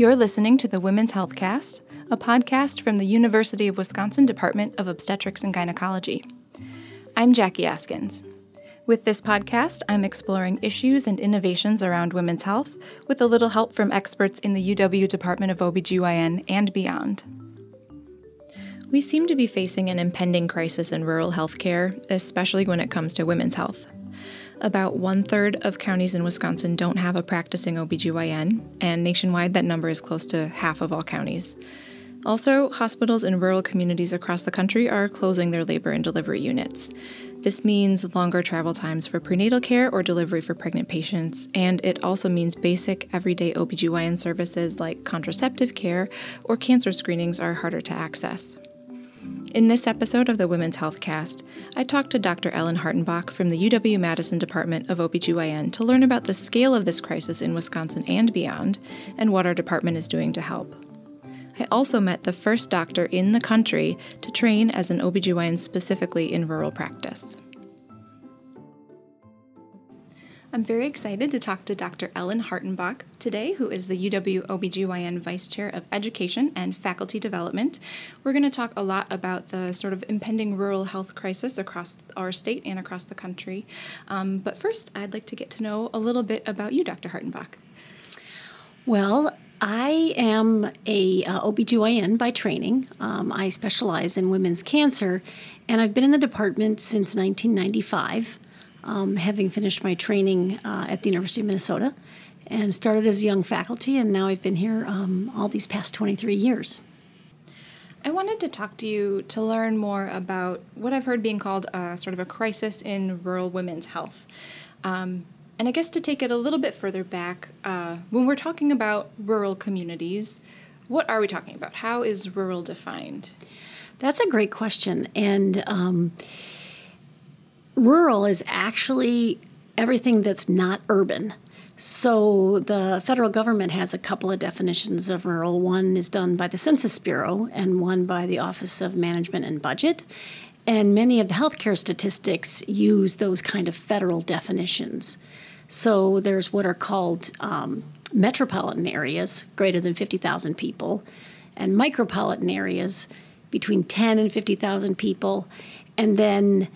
You're listening to the Women's Health Cast, a podcast from the University of Wisconsin Department of Obstetrics and Gynecology. I'm Jackie Askins. With this podcast, I'm exploring issues and innovations around women's health with a little help from experts in the UW Department of OBGYN and beyond. We seem to be facing an impending crisis in rural healthcare, especially when it comes to women's health. About one third of counties in Wisconsin don't have a practicing OBGYN, and nationwide that number is close to half of all counties. Also, hospitals in rural communities across the country are closing their labor and delivery units. This means longer travel times for prenatal care or delivery for pregnant patients, and it also means basic everyday OBGYN services like contraceptive care or cancer screenings are harder to access. In this episode of the Women's Health Cast, I talked to Dr. Ellen Hartenbach from the UW Madison Department of OBGYN to learn about the scale of this crisis in Wisconsin and beyond, and what our department is doing to help. I also met the first doctor in the country to train as an OBGYN specifically in rural practice. I'm very excited to talk to Dr. Ellen Hartenbach today, who is the UW OBGYN Vice Chair of Education and Faculty Development. We're going to talk a lot about the sort of impending rural health crisis across our state and across the country. Um, but first, I'd like to get to know a little bit about you, Dr. Hartenbach. Well, I am a uh, OBGYN by training. Um, I specialize in women's cancer, and I've been in the department since 1995 um, having finished my training uh, at the University of Minnesota and started as a young faculty, and now I've been here um, all these past 23 years. I wanted to talk to you to learn more about what I've heard being called a, sort of a crisis in rural women's health. Um, and I guess to take it a little bit further back, uh, when we're talking about rural communities, what are we talking about? How is rural defined? That's a great question. And um, rural is actually everything that's not urban. So the federal government has a couple of definitions of rural. One is done by the Census Bureau and one by the Office of Management and Budget. And many of the healthcare statistics use those kind of federal definitions. So there's what are called um, metropolitan areas, greater than 50,000 people, and micropolitan areas between 10 and 50,000 people. And then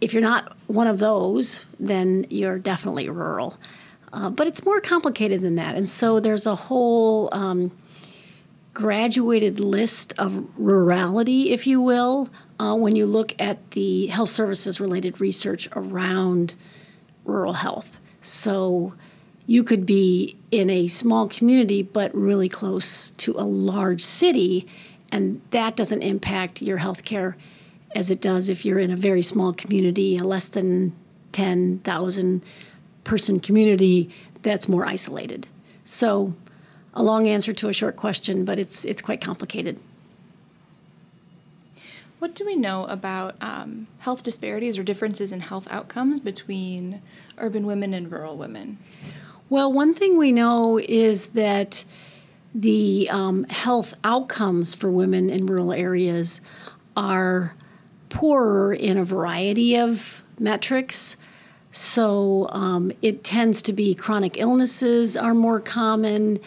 if you're not one of those, then you're definitely rural. Uh, but it's more complicated than that. And so there's a whole um, graduated list of rurality, if you will, uh, when you look at the health services related research around rural health. So you could be in a small community, but really close to a large city, and that doesn't impact your health care as it does if you're in a very small community, a less than 10,000 person community that's more isolated. So, a long answer to a short question, but it's it's quite complicated. What do we know about um, health disparities or differences in health outcomes between urban women and rural women? Well, one thing we know is that the um, health outcomes for women in rural areas are poorer in a variety of metrics. So um, it tends to be chronic illnesses are more common.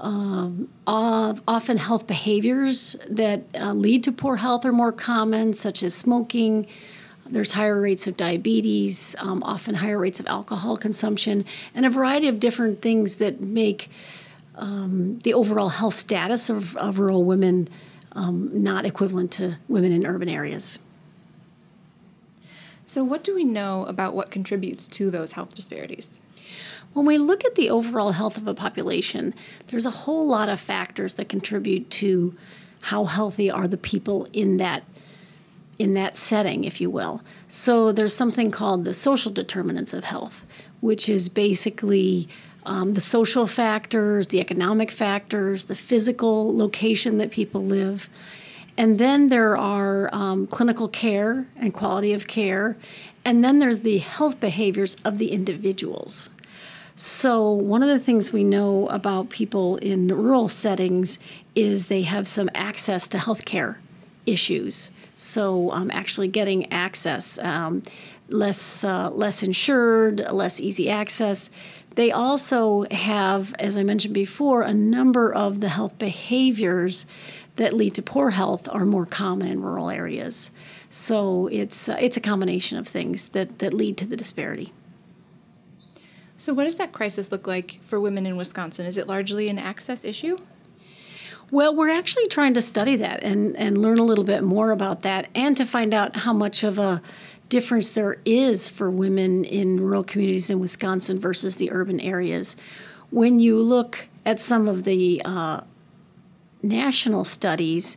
Um, often health behaviors that uh, lead to poor health are more common, such as smoking. There's higher rates of diabetes, um, often higher rates of alcohol consumption, and a variety of different things that make um, the overall health status of, of rural women um, not equivalent to women in urban areas. So, what do we know about what contributes to those health disparities? When we look at the overall health of a population, there's a whole lot of factors that contribute to how healthy are the people in that in that setting, if you will. So there's something called the social determinants of health, which is basically um, the social factors, the economic factors, the physical location that people live. And then there are um, clinical care and quality of care. And then there's the health behaviors of the individuals. So, one of the things we know about people in rural settings is they have some access to health care issues. So, um, actually getting access, um, less, uh, less insured, less easy access. they also have, as I mentioned before, a number of the health behaviors that lead to poor health are more common in rural areas. So it's uh, it's a combination of things that, that lead to the disparity. So, what does that crisis look like for women in Wisconsin? Is it largely an access issue? Well, we're actually trying to study that and, and learn a little bit more about that and to find out how much of a difference there is for women in rural communities in Wisconsin versus the urban areas. When you look at some of the uh, national studies,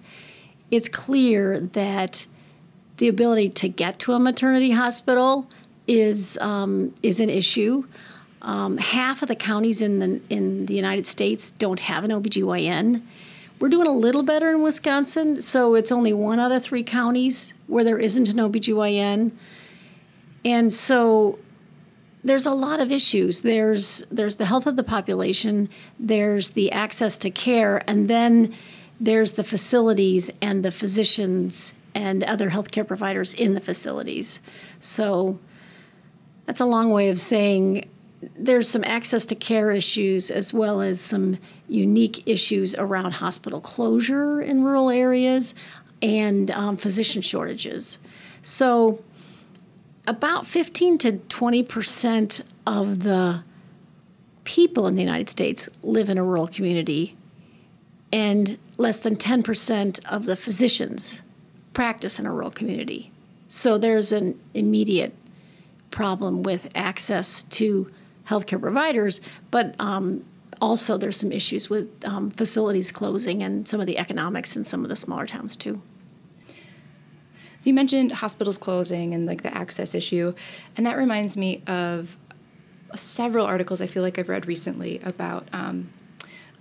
it's clear that the ability to get to a maternity hospital is um, is an issue. Um, half of the counties in the in the United States don't have an OBGYN. We're doing a little better in Wisconsin, so it's only one out of three counties where there isn't an OBGYN. And so there's a lot of issues. There's there's the health of the population, there's the access to care, and then there's the facilities and the physicians and other healthcare providers in the facilities. So that's a long way of saying there's some access to care issues as well as some unique issues around hospital closure in rural areas and um, physician shortages. So, about 15 to 20 percent of the people in the United States live in a rural community, and less than 10 percent of the physicians practice in a rural community. So, there's an immediate problem with access to healthcare providers, but um, also there's some issues with um, facilities closing and some of the economics in some of the smaller towns too. You mentioned hospitals closing and like the access issue, and that reminds me of several articles I feel like I've read recently about um,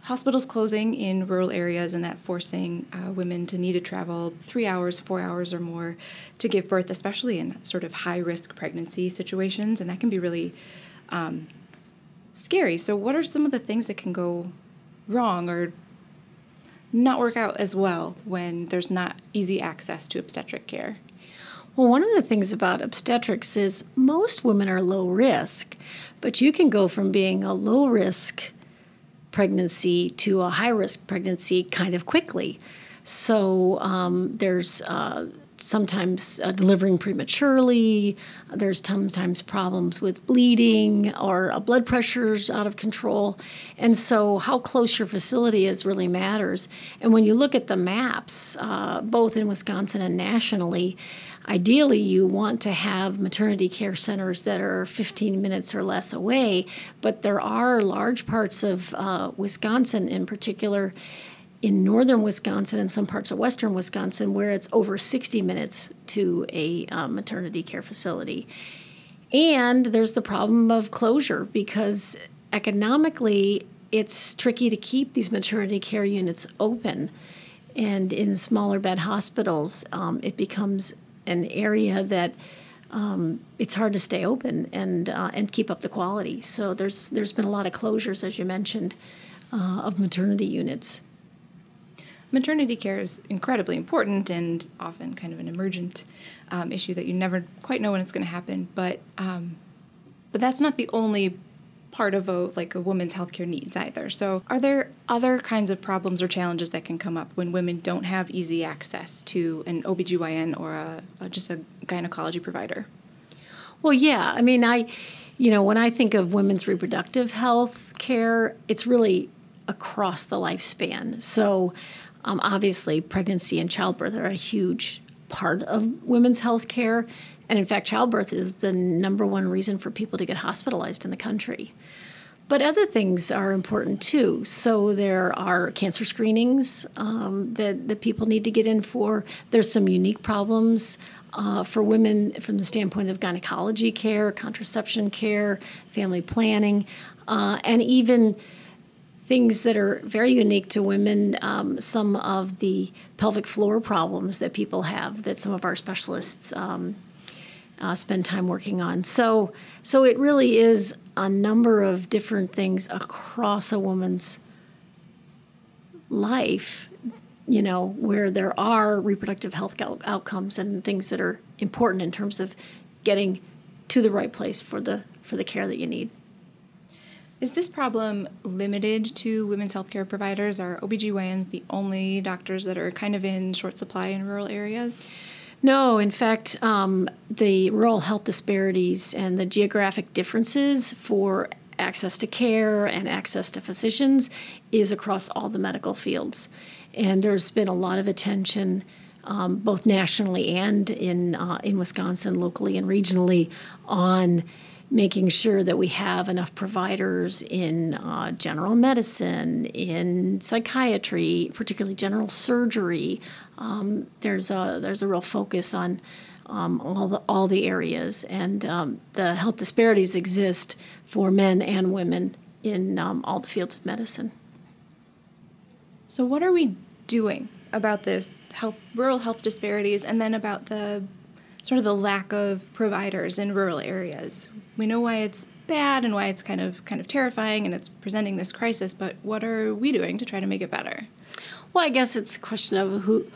hospitals closing in rural areas and that forcing uh, women to need to travel three hours, four hours or more to give birth, especially in sort of high risk pregnancy situations, and that can be really um, scary. So, what are some of the things that can go wrong or not work out as well when there's not easy access to obstetric care? Well, one of the things about obstetrics is most women are low risk, but you can go from being a low risk pregnancy to a high risk pregnancy kind of quickly. So um, there's uh, sometimes uh, delivering prematurely. There's sometimes problems with bleeding or uh, blood pressures out of control. And so, how close your facility is really matters. And when you look at the maps, uh, both in Wisconsin and nationally, ideally you want to have maternity care centers that are 15 minutes or less away. But there are large parts of uh, Wisconsin, in particular, in northern Wisconsin and some parts of western Wisconsin where it's over 60 minutes to a um, maternity care facility. And there's the problem of closure because economically it's tricky to keep these maternity care units open. And in smaller bed hospitals, um, it becomes an area that um, it's hard to stay open and uh, and keep up the quality. So there's there's been a lot of closures, as you mentioned, uh, of maternity units maternity care is incredibly important and often kind of an emergent um, issue that you never quite know when it's going to happen. But um, but that's not the only part of a like a woman's healthcare needs either. So are there other kinds of problems or challenges that can come up when women don't have easy access to an OBGYN or a, a just a gynecology provider? Well, yeah. I mean, I you know, when I think of women's reproductive health care, it's really across the lifespan. So um, obviously, pregnancy and childbirth are a huge part of women's health care. And in fact, childbirth is the number one reason for people to get hospitalized in the country. But other things are important too. So there are cancer screenings um, that, that people need to get in for. There's some unique problems uh, for women from the standpoint of gynecology care, contraception care, family planning, uh, and even things that are very unique to women, um, some of the pelvic floor problems that people have that some of our specialists um, uh, spend time working on. So, so it really is a number of different things across a woman's life, you know, where there are reproductive health outcomes and things that are important in terms of getting to the right place for the for the care that you need. Is this problem limited to women's healthcare providers? Are OBGYNs the only doctors that are kind of in short supply in rural areas? No, in fact, um, the rural health disparities and the geographic differences for access to care and access to physicians is across all the medical fields. And there's been a lot of attention, um, both nationally and in, uh, in Wisconsin, locally and regionally, on making sure that we have enough providers in uh, general medicine, in psychiatry, particularly general surgery. Um, there's a there's a real focus on um, all the all the areas, and um, the health disparities exist for men and women in um, all the fields of medicine. So, what are we doing about this health rural health disparities, and then about the sort of the lack of providers in rural areas? We know why it's bad and why it's kind of kind of terrifying and it's presenting this crisis, but what are we doing to try to make it better? Well, I guess it's a question of who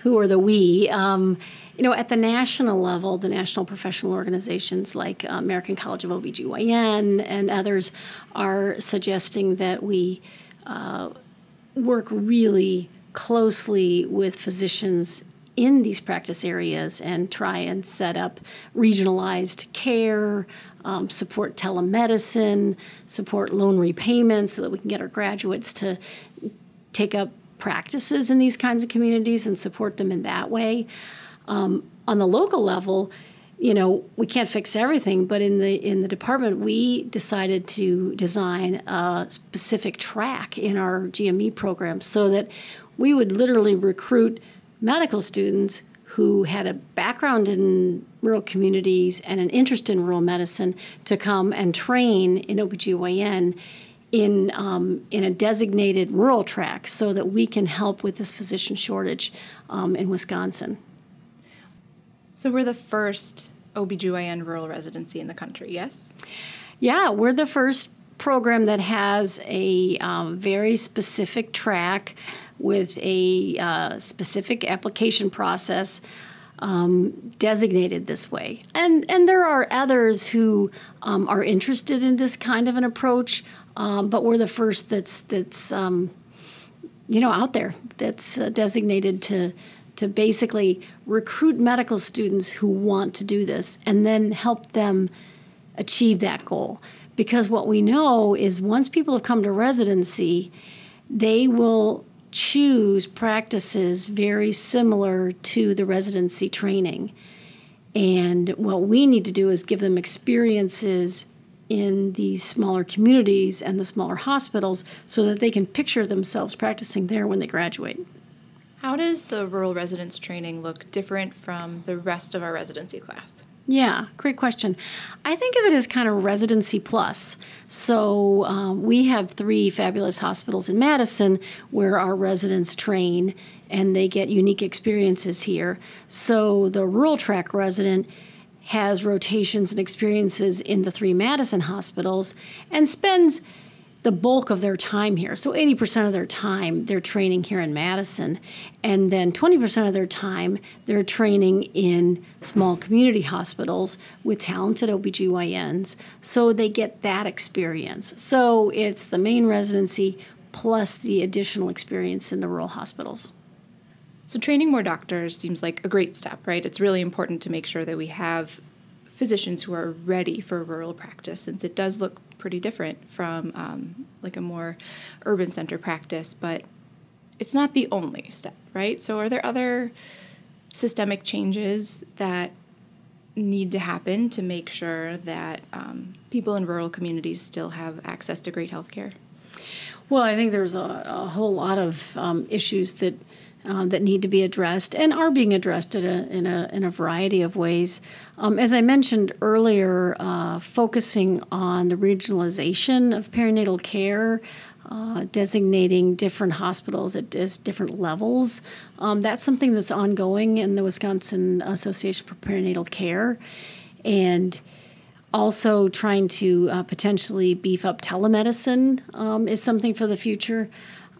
who are the we. Um, you know, at the national level, the national professional organizations like uh, American College of OBGYN and others are suggesting that we uh, work really closely with physicians in these practice areas and try and set up regionalized care, um, support telemedicine, support loan repayments so that we can get our graduates to take up practices in these kinds of communities and support them in that way. Um, on the local level, you know, we can't fix everything, but in the in the department, we decided to design a specific track in our GME program so that we would literally recruit medical students who had a background in rural communities and an interest in rural medicine to come and train in OBGYN in, um, in a designated rural track so that we can help with this physician shortage um, in Wisconsin. So we're the first OBGYN rural residency in the country, yes? Yeah, we're the first program that has a um, very specific track with a uh, specific application process um, designated this way. And, and there are others who um, are interested in this kind of an approach, um, but we're the first that's, that's um, you know, out there that's uh, designated to to basically recruit medical students who want to do this and then help them achieve that goal. Because what we know is once people have come to residency, they will choose practices very similar to the residency training. And what we need to do is give them experiences in these smaller communities and the smaller hospitals so that they can picture themselves practicing there when they graduate. How does the rural residence training look different from the rest of our residency class? Yeah, great question. I think of it as kind of residency plus. So um, we have three fabulous hospitals in Madison where our residents train and they get unique experiences here. So the rural track resident has rotations and experiences in the three Madison hospitals and spends the bulk of their time here. So 80% of their time they're training here in Madison, and then 20% of their time they're training in small community hospitals with talented OBGYNs. So they get that experience. So it's the main residency plus the additional experience in the rural hospitals. So training more doctors seems like a great step, right? It's really important to make sure that we have physicians who are ready for rural practice since it does look pretty different from um, like a more urban center practice, but it's not the only step, right? So, are there other systemic changes that need to happen to make sure that um, people in rural communities still have access to great health care? Well, I think there's a, a whole lot of um, issues that uh, that need to be addressed and are being addressed in a, in a, in a variety of ways. Um, as I mentioned earlier, uh, focusing on the regionalization of perinatal care, uh, designating different hospitals at different levels. Um, that's something that's ongoing in the Wisconsin Association for Perinatal Care. And also trying to uh, potentially beef up telemedicine um, is something for the future.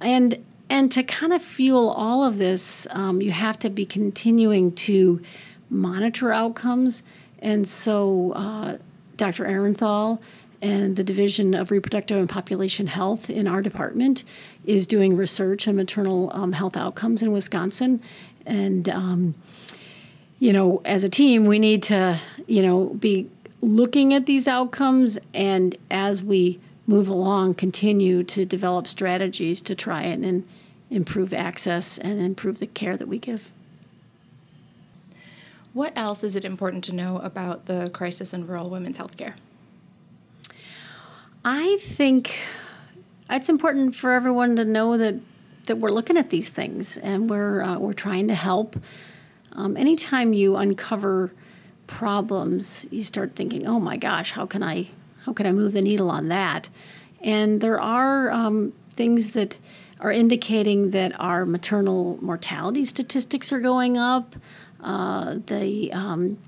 And and to kind of fuel all of this, um, you have to be continuing to monitor outcomes. And so, uh, Dr. Ehrenthal and the Division of Reproductive and Population Health in our department is doing research on maternal um, health outcomes in Wisconsin. And, um, you know, as a team, we need to, you know, be looking at these outcomes and as we move along, continue to develop strategies to try and improve access and improve the care that we give. What else is it important to know about the crisis in rural women's healthcare? I think it's important for everyone to know that that we're looking at these things and we're uh, we're trying to help. Um, anytime you uncover problems, you start thinking, "Oh my gosh, how can I how can I move the needle on that?" And there are um, things that are indicating that our maternal mortality statistics are going up. Uh, the um,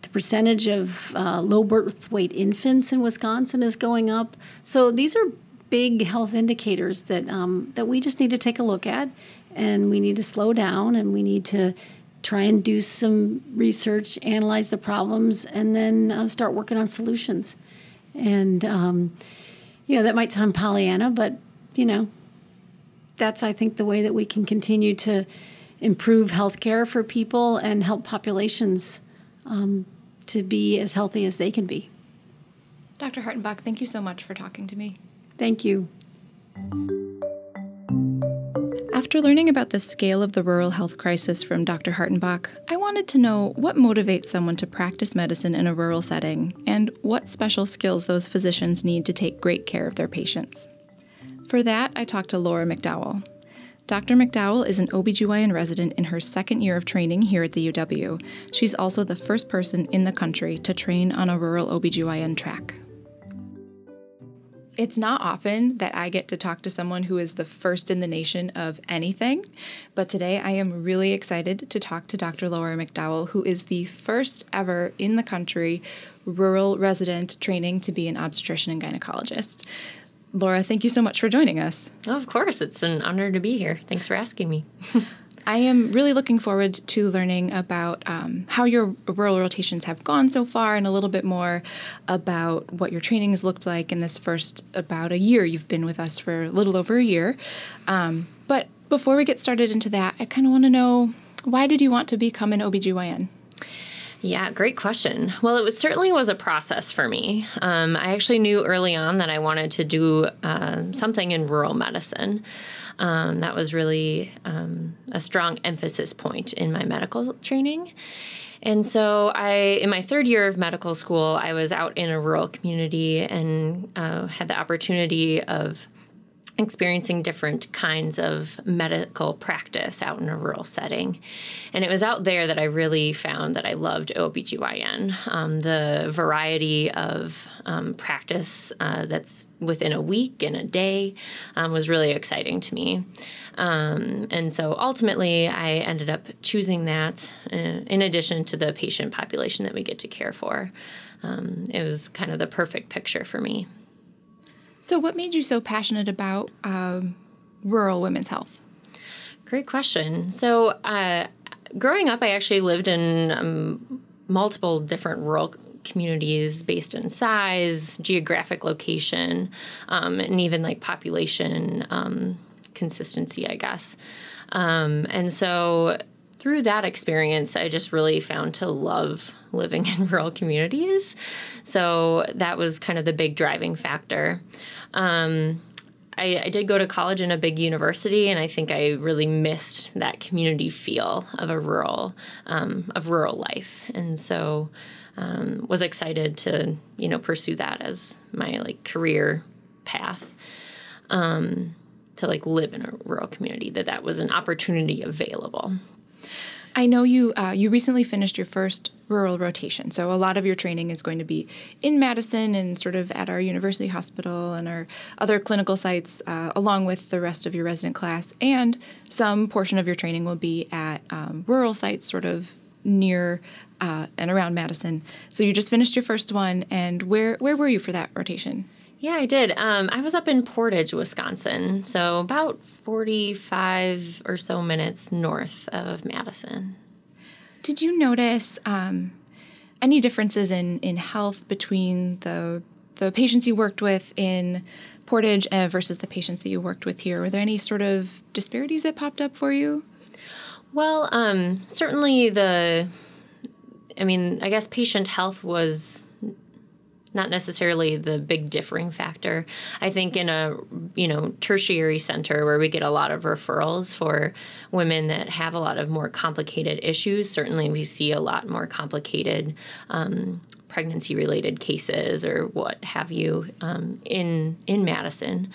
the percentage of uh, low birth weight infants in Wisconsin is going up. So these are big health indicators that um, that we just need to take a look at, and we need to slow down, and we need to try and do some research, analyze the problems, and then uh, start working on solutions. And um, you know that might sound Pollyanna, but you know that's I think the way that we can continue to improve healthcare for people and help populations um, to be as healthy as they can be. Dr. Hartenbach, thank you so much for talking to me. Thank you. After learning about the scale of the rural health crisis from Dr. Hartenbach, I wanted to know what motivates someone to practice medicine in a rural setting and what special skills those physicians need to take great care of their patients. For that, I talked to Laura McDowell, Dr. McDowell is an OBGYN resident in her second year of training here at the UW. She's also the first person in the country to train on a rural OBGYN track. It's not often that I get to talk to someone who is the first in the nation of anything, but today I am really excited to talk to Dr. Laura McDowell, who is the first ever in the country rural resident training to be an obstetrician and gynecologist. Laura, thank you so much for joining us. Of course. It's an honor to be here. Thanks for asking me. I am really looking forward to learning about um, how your rural rotations have gone so far and a little bit more about what your training has looked like in this first about a year. You've been with us for a little over a year. Um, but before we get started into that, I kind of want to know why did you want to become an OBGYN? Yeah, great question. Well, it was certainly was a process for me. Um, I actually knew early on that I wanted to do uh, something in rural medicine. Um, that was really um, a strong emphasis point in my medical training. And so, I, in my third year of medical school, I was out in a rural community and uh, had the opportunity of experiencing different kinds of medical practice out in a rural setting. And it was out there that I really found that I loved OBGYN. Um, the variety of um, practice uh, that's within a week and a day um, was really exciting to me. Um, and so ultimately, I ended up choosing that uh, in addition to the patient population that we get to care for. Um, it was kind of the perfect picture for me. So, what made you so passionate about um, rural women's health? Great question. So, uh, growing up, I actually lived in um, multiple different rural communities based in size, geographic location, um, and even like population um, consistency, I guess. Um, and so, through that experience, I just really found to love living in rural communities. So that was kind of the big driving factor. Um, I, I, did go to college in a big university, and I think I really missed that community feel of a rural um, of rural life, and so um, was excited to you know pursue that as my like career path um, to like live in a rural community. That that was an opportunity available. I know you uh, you recently finished your first rural rotation, so a lot of your training is going to be in Madison and sort of at our university hospital and our other clinical sites, uh, along with the rest of your resident class, and some portion of your training will be at um, rural sites, sort of near uh, and around Madison. So you just finished your first one, and where where were you for that rotation? Yeah, I did. Um, I was up in Portage, Wisconsin, so about 45 or so minutes north of Madison. Did you notice um, any differences in, in health between the the patients you worked with in Portage uh, versus the patients that you worked with here. Were there any sort of disparities that popped up for you? Well, um, certainly the, I mean, I guess patient health was not necessarily the big differing factor. I think in a you know tertiary center where we get a lot of referrals for women that have a lot of more complicated issues, certainly we see a lot more complicated um, pregnancy related cases or what have you um, in in Madison.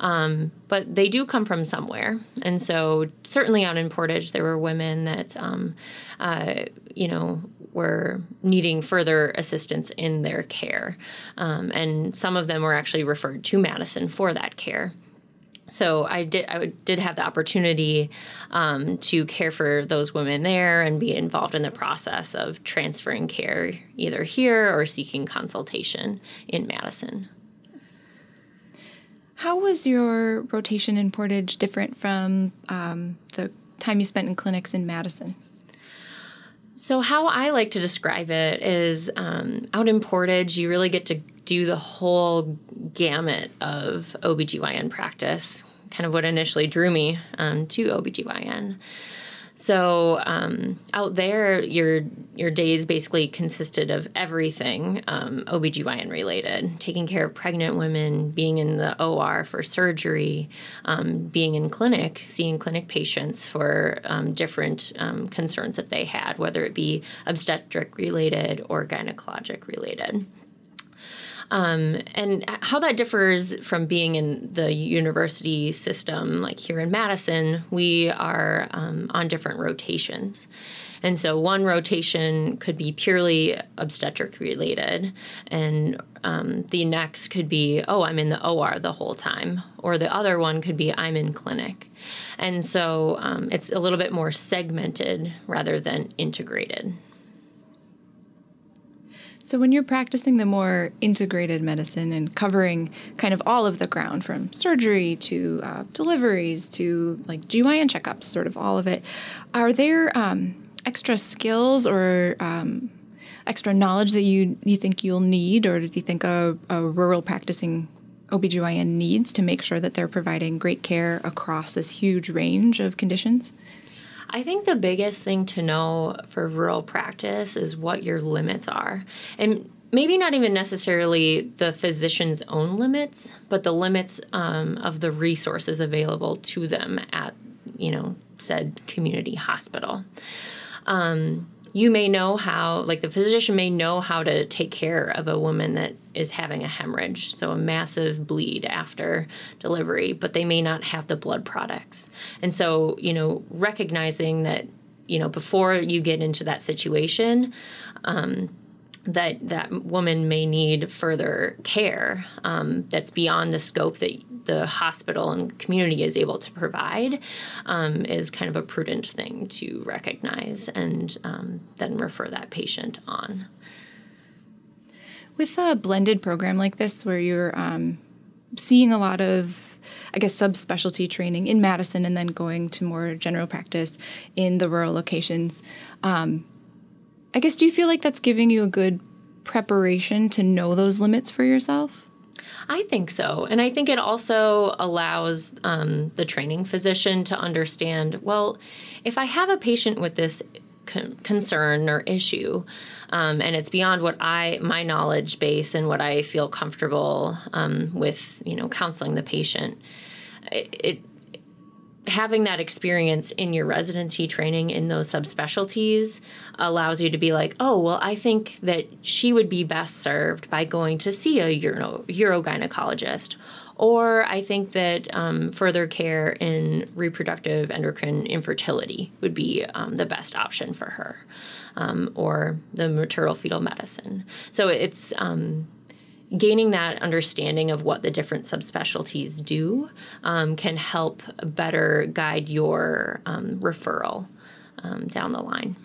Um, but they do come from somewhere, and so certainly out in Portage, there were women that um, uh, you know were needing further assistance in their care, um, and some of them were actually referred to Madison for that care so I did I did have the opportunity um, to care for those women there and be involved in the process of transferring care either here or seeking consultation in Madison. How was your rotation in Portage different from um, the time you spent in clinics in Madison? So, how I like to describe it is um, out in Portage, you really get to do the whole gamut of OBGYN practice, kind of what initially drew me um, to OBGYN. So um, out there, your your days basically consisted of everything um, OBGYN related, taking care of pregnant women, being in the OR for surgery, um, being in clinic, seeing clinic patients for um, different um, concerns that they had, whether it be obstetric related or gynecologic related. Um, and how that differs from being in the university system, like here in Madison, we are um, on different rotations. And so one rotation could be purely obstetric related, and um, the next could be, oh, I'm in the OR the whole time, or the other one could be, I'm in clinic. And so um, it's a little bit more segmented rather than integrated. So, when you're practicing the more integrated medicine and covering kind of all of the ground from surgery to uh, deliveries to like GYN checkups, sort of all of it, are there um, extra skills or um, extra knowledge that you, you think you'll need, or do you think a, a rural practicing OBGYN needs to make sure that they're providing great care across this huge range of conditions? I think the biggest thing to know for rural practice is what your limits are. And maybe not even necessarily the physician's own limits, but the limits um, of the resources available to them at, you know, said community hospital. Um, you may know how, like the physician may know how to take care of a woman that is having a hemorrhage, so a massive bleed after delivery, but they may not have the blood products. And so, you know, recognizing that, you know, before you get into that situation, um, that that woman may need further care um, that's beyond the scope that the hospital and community is able to provide um, is kind of a prudent thing to recognize and um, then refer that patient on. With a blended program like this, where you're um, seeing a lot of, I guess, subspecialty training in Madison and then going to more general practice in the rural locations, um, I guess, do you feel like that's giving you a good preparation to know those limits for yourself? I think so. And I think it also allows um, the training physician to understand well, if I have a patient with this con- concern or issue, um, and it's beyond what I my knowledge base and what I feel comfortable um, with, you know, counseling the patient. It, it having that experience in your residency training in those subspecialties allows you to be like, oh, well, I think that she would be best served by going to see a uro, urogynecologist. Or I think that um, further care in reproductive endocrine infertility would be um, the best option for her, um, or the maternal fetal medicine. So it's um, gaining that understanding of what the different subspecialties do um, can help better guide your um, referral um, down the line.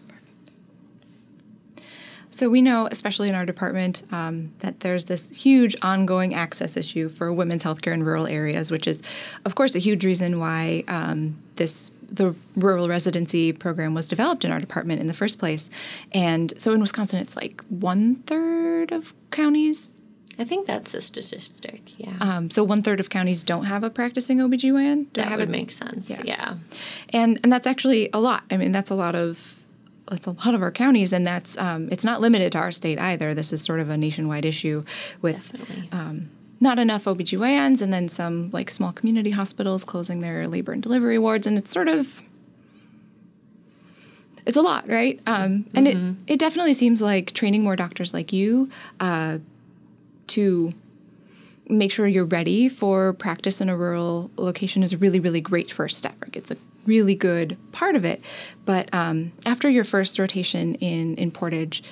So, we know, especially in our department, um, that there's this huge ongoing access issue for women's healthcare in rural areas, which is, of course, a huge reason why um, this the rural residency program was developed in our department in the first place. And so in Wisconsin, it's like one third of counties I think that's the statistic. Yeah. Um, so one third of counties don't have a practicing OBGYN. Do that would it? make sense. Yeah. Yeah. and and that's actually a lot. I mean, that's a lot of that's a lot of our counties, and that's um, it's not limited to our state either. This is sort of a nationwide issue with um, not enough OBGYNs, and then some like small community hospitals closing their labor and delivery wards, and it's sort of it's a lot, right? Um, and it it definitely seems like training more doctors like you uh, to make sure you're ready for practice in a rural location is a really, really great first step. Like it's a really good part of it. But um, after your first rotation in in Portage,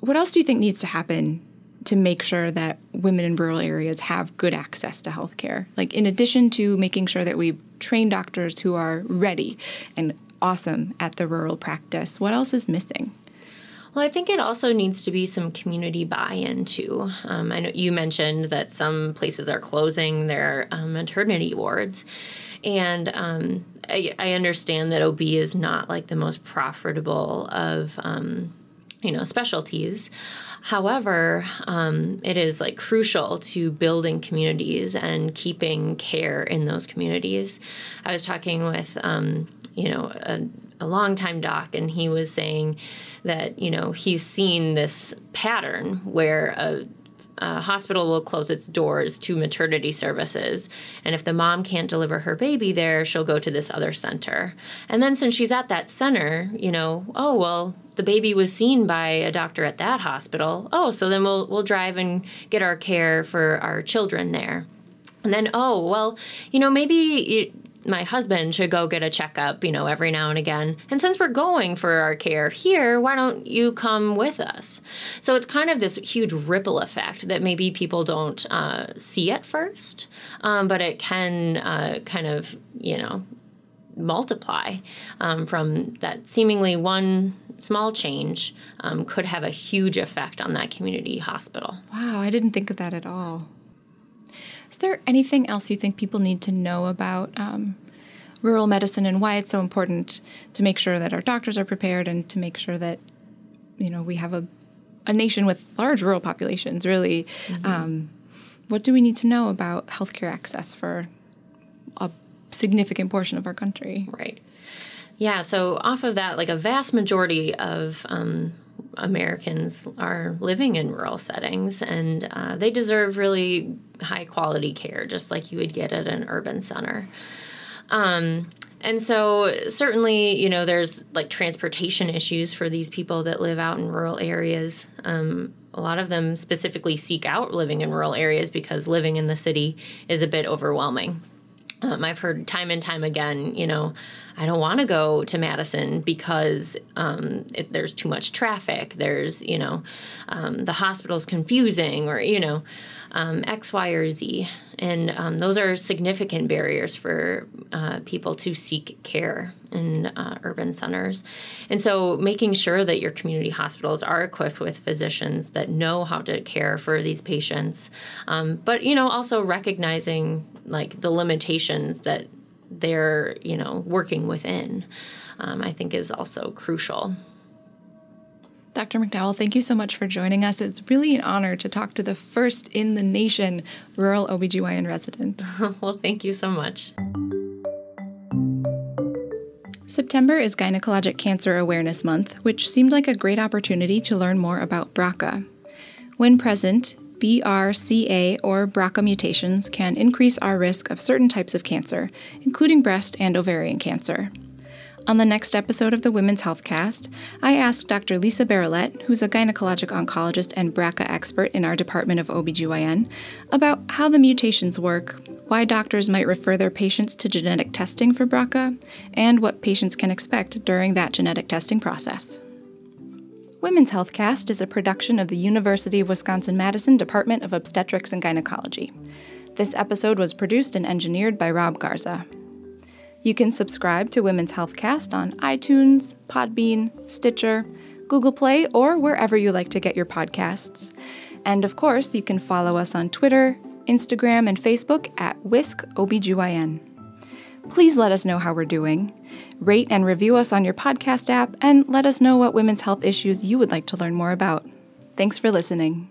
what else do you think needs to happen to make sure that women in rural areas have good access to healthcare? Like in addition to making sure that we train doctors who are ready and awesome at the rural practice, what else is missing? Well, I think it also needs to be some community buy-in too. Um, I know you mentioned that some places are closing their um, maternity wards, and um, I, I understand that OB is not like the most profitable of um, you know specialties. However, um, it is like crucial to building communities and keeping care in those communities. I was talking with um, you know a, a longtime doc, and he was saying that you know he's seen this pattern where a hospital will close its doors to maternity services. And if the mom can't deliver her baby there, she'll go to this other center. And then since she's at that center, you know, oh well, the baby was seen by a doctor at that hospital. Oh, so then we'll we'll drive and get our care for our children there. And then, oh, well, you know, maybe my husband should go get a checkup, you know, every now and again. And since we're going for our care here, why don't you come with us? So it's kind of this huge ripple effect that maybe people don't uh, see at first, um, but it can uh, kind of, you know, multiply um, from that seemingly one small change um, could have a huge effect on that community hospital. Wow, I didn't think of that at all. Is there anything else you think people need to know about um, rural medicine and why it's so important to make sure that our doctors are prepared and to make sure that you know we have a a nation with large rural populations? Really, um, what do we need to know about healthcare access for a significant portion of our country? Right. Yeah. So off of that, like a vast majority of um, Americans are living in rural settings, and uh, they deserve really high quality care, just like you would get at an urban center. Um, and so certainly, you know, there's like transportation issues for these people that live out in rural areas. Um, a lot of them specifically seek out living in rural areas because living in the city is a bit overwhelming. Um, I've heard time and time again, you know, I don't want to go to Madison because um, it, there's too much traffic. There's, you know, um, the hospital's confusing or, you know, um, X, Y, or Z. And um, those are significant barriers for uh, people to seek care in uh, urban centers. And so making sure that your community hospitals are equipped with physicians that know how to care for these patients, um, but, you know, also recognizing like the limitations that they're you know working within um, i think is also crucial Dr. McDowell, thank you so much for joining us. It's really an honor to talk to the first in the nation rural OBGYN resident. well thank you so much September is Gynecologic Cancer Awareness Month, which seemed like a great opportunity to learn more about BRCA. When present, BRCA or BRCA mutations can increase our risk of certain types of cancer, including breast and ovarian cancer. On the next episode of the Women's Health Cast, I asked Dr. Lisa Barroilhet, who's a gynecologic oncologist and BRCA expert in our Department of OBGYN, about how the mutations work, why doctors might refer their patients to genetic testing for BRCA, and what patients can expect during that genetic testing process. Women's Health Cast is a production of the University of Wisconsin Madison Department of Obstetrics and Gynecology. This episode was produced and engineered by Rob Garza. You can subscribe to Women's Health Cast on iTunes, Podbean, Stitcher, Google Play, or wherever you like to get your podcasts. And of course, you can follow us on Twitter, Instagram, and Facebook at Wisc OBGYN. Please let us know how we're doing. Rate and review us on your podcast app, and let us know what women's health issues you would like to learn more about. Thanks for listening.